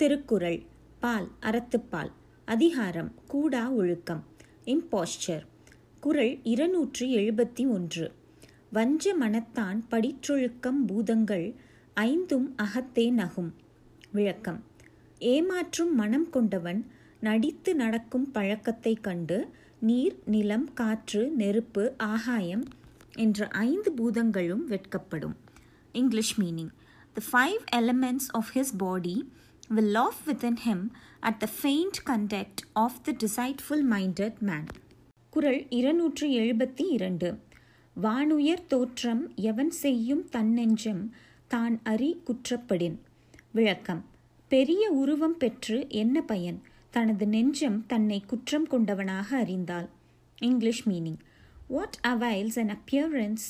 திருக்குறள் பால் அறத்துப்பால் அதிகாரம் கூடா ஒழுக்கம் இம்போஸ்டர் குறள் இருநூற்றி எழுபத்தி ஒன்று. வஞ்ச மனத்தான் படிற்றொழுக்கம் பூதங்கள் ஐந்தும் அகத்தே நகும். விளக்கம் ஏமாற்றும் மனம் கொண்டவன் நடித்து நடக்கும் பழக்கத்தை கண்டு நீர் நிலம் காற்று நெருப்பு ஆகாயம் என்ற ஐந்து பூதங்களும் வெட்கப்படும். English meaning the five elements of his body will laugh within him at the faint conduct of the deceitful minded man. குறள் இருநூற்றி எழுபத்தி இரண்டு வானுயர் தோற்றம் எவன் செய்யும் தன்னெஞ்சம் தான் அறி குற்றப்படின் விளக்கம் பெரிய உருவம் பெற்று என்ன பயன் தனது நெஞ்சம் தன்னை குற்றம் கொண்டவனாக அறிந்தால் English meaning what avails an appearance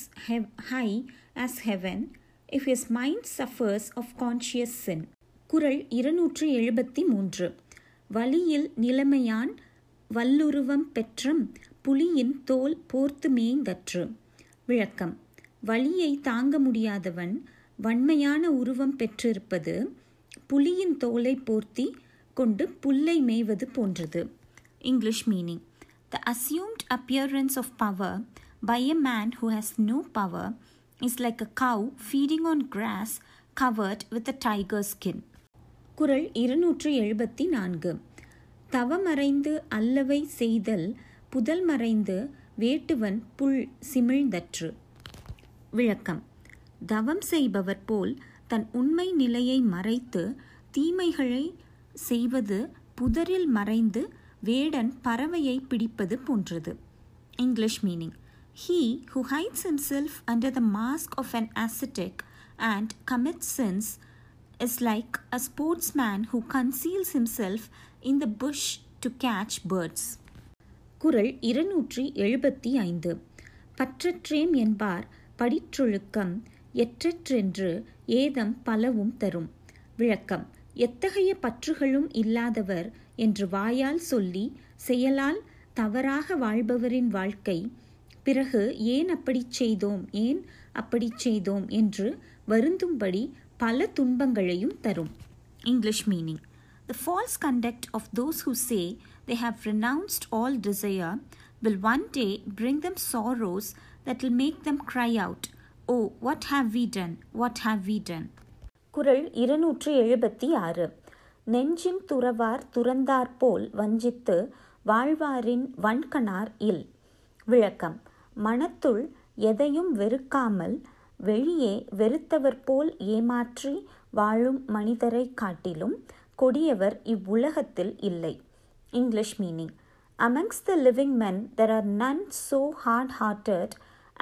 high as heaven if his mind suffers of conscious sin குறள் இருநூற்றி எழுபத்தி மூன்று வலியில் நிலைமையான் வல்லுருவம் பெற்றம் புலியின் தோல் போர்த்து மேய்ந்தற்று. விளக்கம். வலியை தாங்க முடியாதவன் வன்மையான உருவம் பெற்றிருப்பது புலியின் தோலை போர்த்தி கொண்டு புல்லை மேய்வது போன்றது. English meaning. The assumed appearance of power by a man who has no power is like a cow feeding on grass covered with a tiger skin குரல் இருநூற்று எழுபத்தி நான்கு தவமறைந்து அல்லவை செய்தல் புதல் மறைந்து வேட்டுவன் புல் சிமிழ்ந்தற்று. விளக்கம். தவம் செய்பவர் போல் தன் உண்மை நிலையை மறைத்து தீமைகளை செய்வது புதரில் மறைந்து வேடன் பறவையை பிடிப்பது போன்றது. English meaning. He who hides himself under the mask of an ascetic and commit sins is like a sportsman who conceals himself in the bush to catch birds. குரல் இருநூற்றி எழுபத்தி ஐந்து பற்றற்றேம் என்பார் படிற்றொழுக்கம் எற்றற்றென்று ஏதம் பலவும் தரும் விளக்கம் எத்தகைய பற்றுகளும் இல்லாதவர் என்று வாயால் சொல்லி செயலால் தவறாக வாழ்பவரின் வாழ்க்கை பிறகு ஏன் அப்படி செய்தோம் ஏன் அப்படி செய்தோம் என்று வருந்தும்படி பல துன்பங்களையும் தரும் English meaning the false conduct of those who say they have renounced all desire will one day bring them sorrows that will make them cry out oh what have we done what have we done குரல் இருநூற்றி எழுபத்தி ஆறு நெஞ்சின் துறவார் துறந்தார் போல் வஞ்சித்து வாழ்வாரின் வன்கணார் இல் விளக்கம் மனத்துள் எதையும் வெறுக்காமல் வெளியே வெறுத்தவர் போல் ஏமாற்றி வாழும் மனிதரை காட்டிலும் கொடியவர் இவ்வுலகத்தில் இல்லை English meaning amongst the living men there are none so hard hearted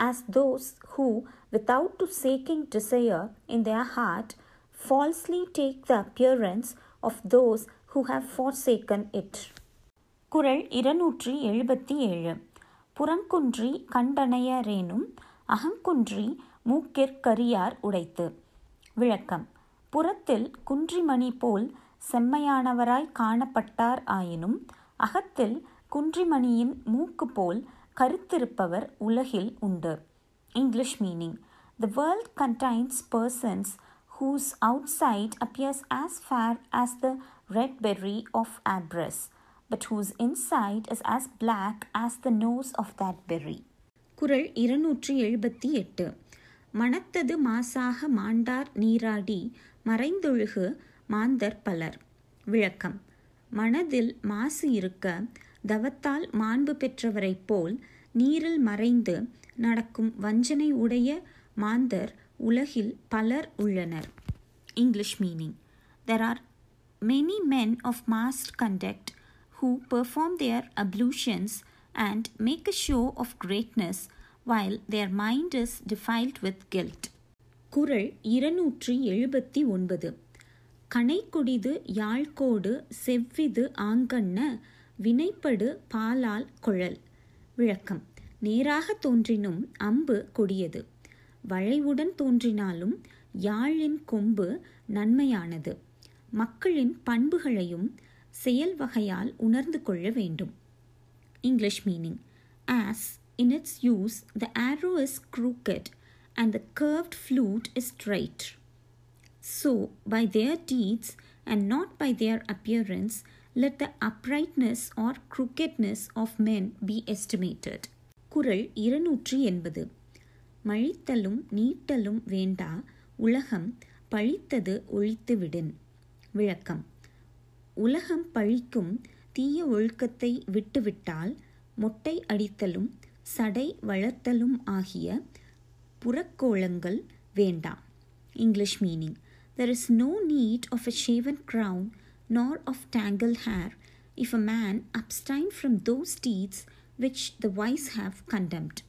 as those who without to forsaking desire in their heart falsely take the appearance of those who have forsaken it குரல் இருநூற்றி எழுபத்தி ஏழு புறங்குன்றி கண்டனையரேனும் அகங்குன்றி மூக்கிற்கரியார் உடைத்து. விளக்கம். புறத்தில் குன்றிமணி போல் செம்மையானவராய் காணப்பட்டார் ஆயினும் அகத்தில் குன்றிமணியின் மூக்கு போல் கருத்திருப்பவர் உலகில் உண்டு. English meaning the world contains persons whose outside appears as fair as the red berry of Abras, but whose inside is as black as the nose of that berry. குரல் இருநூற்றி எழுபத்தி எட்டு. மனத்தது மாசாக மாண்டார் நீராடி மறைந்தொழுகு மாந்தர் பலர். விளக்கம். மனதில் மாசு இருக்க தவத்தால் மாண்பு பெற்றவரைப் போல் நீரில் மறைந்து நடக்கும் வஞ்சனை உடைய மாந்தர் உலகில் பலர் உள்ளனர். English meaning. There are many men of most conduct who perform their ablutions and make a show of greatness while their mind is defiled with guilt. குரல் இருநூற்றி எழுபத்தி ஒன்பது. கனைக்கொடிது யாழ்கோடு செவ்விது ஆங்கண்ண வினைப்படு பாலால் குழல். விளக்கம். நேராக தோன்றினும் அம்பு கொடியது. வளைவுடன் தோன்றினாலும் யாழின் கொம்பு நன்மையானது. மக்களின் பண்புகளையும் செயல் வகையால் உணர்ந்து கொள்ள வேண்டும். English meaning. As in its use the arrow is crooked and the curved flute is straight. So, by their deeds, and not by their appearance, let the uprightness or crookedness of men be estimated. குறள் இருநூற்றி எண்பது மழித்தலும் நீட்டலும் வேண்டா உலகம் பழித்தது ஒழித்துவிடின் விளக்கம் உலகம் பழிக்கும் தீய ஒழுக்கத்தை விட்டுவிட்டால் மொட்டை அடித்தலும் சடை வளர்த்தலும் ஆகிய புறக்கோளங்கள் வேண்டாம் English meaning There is no need of a shaven crown nor of tangled hair if a man abstain from those deeds which the wise have condemned.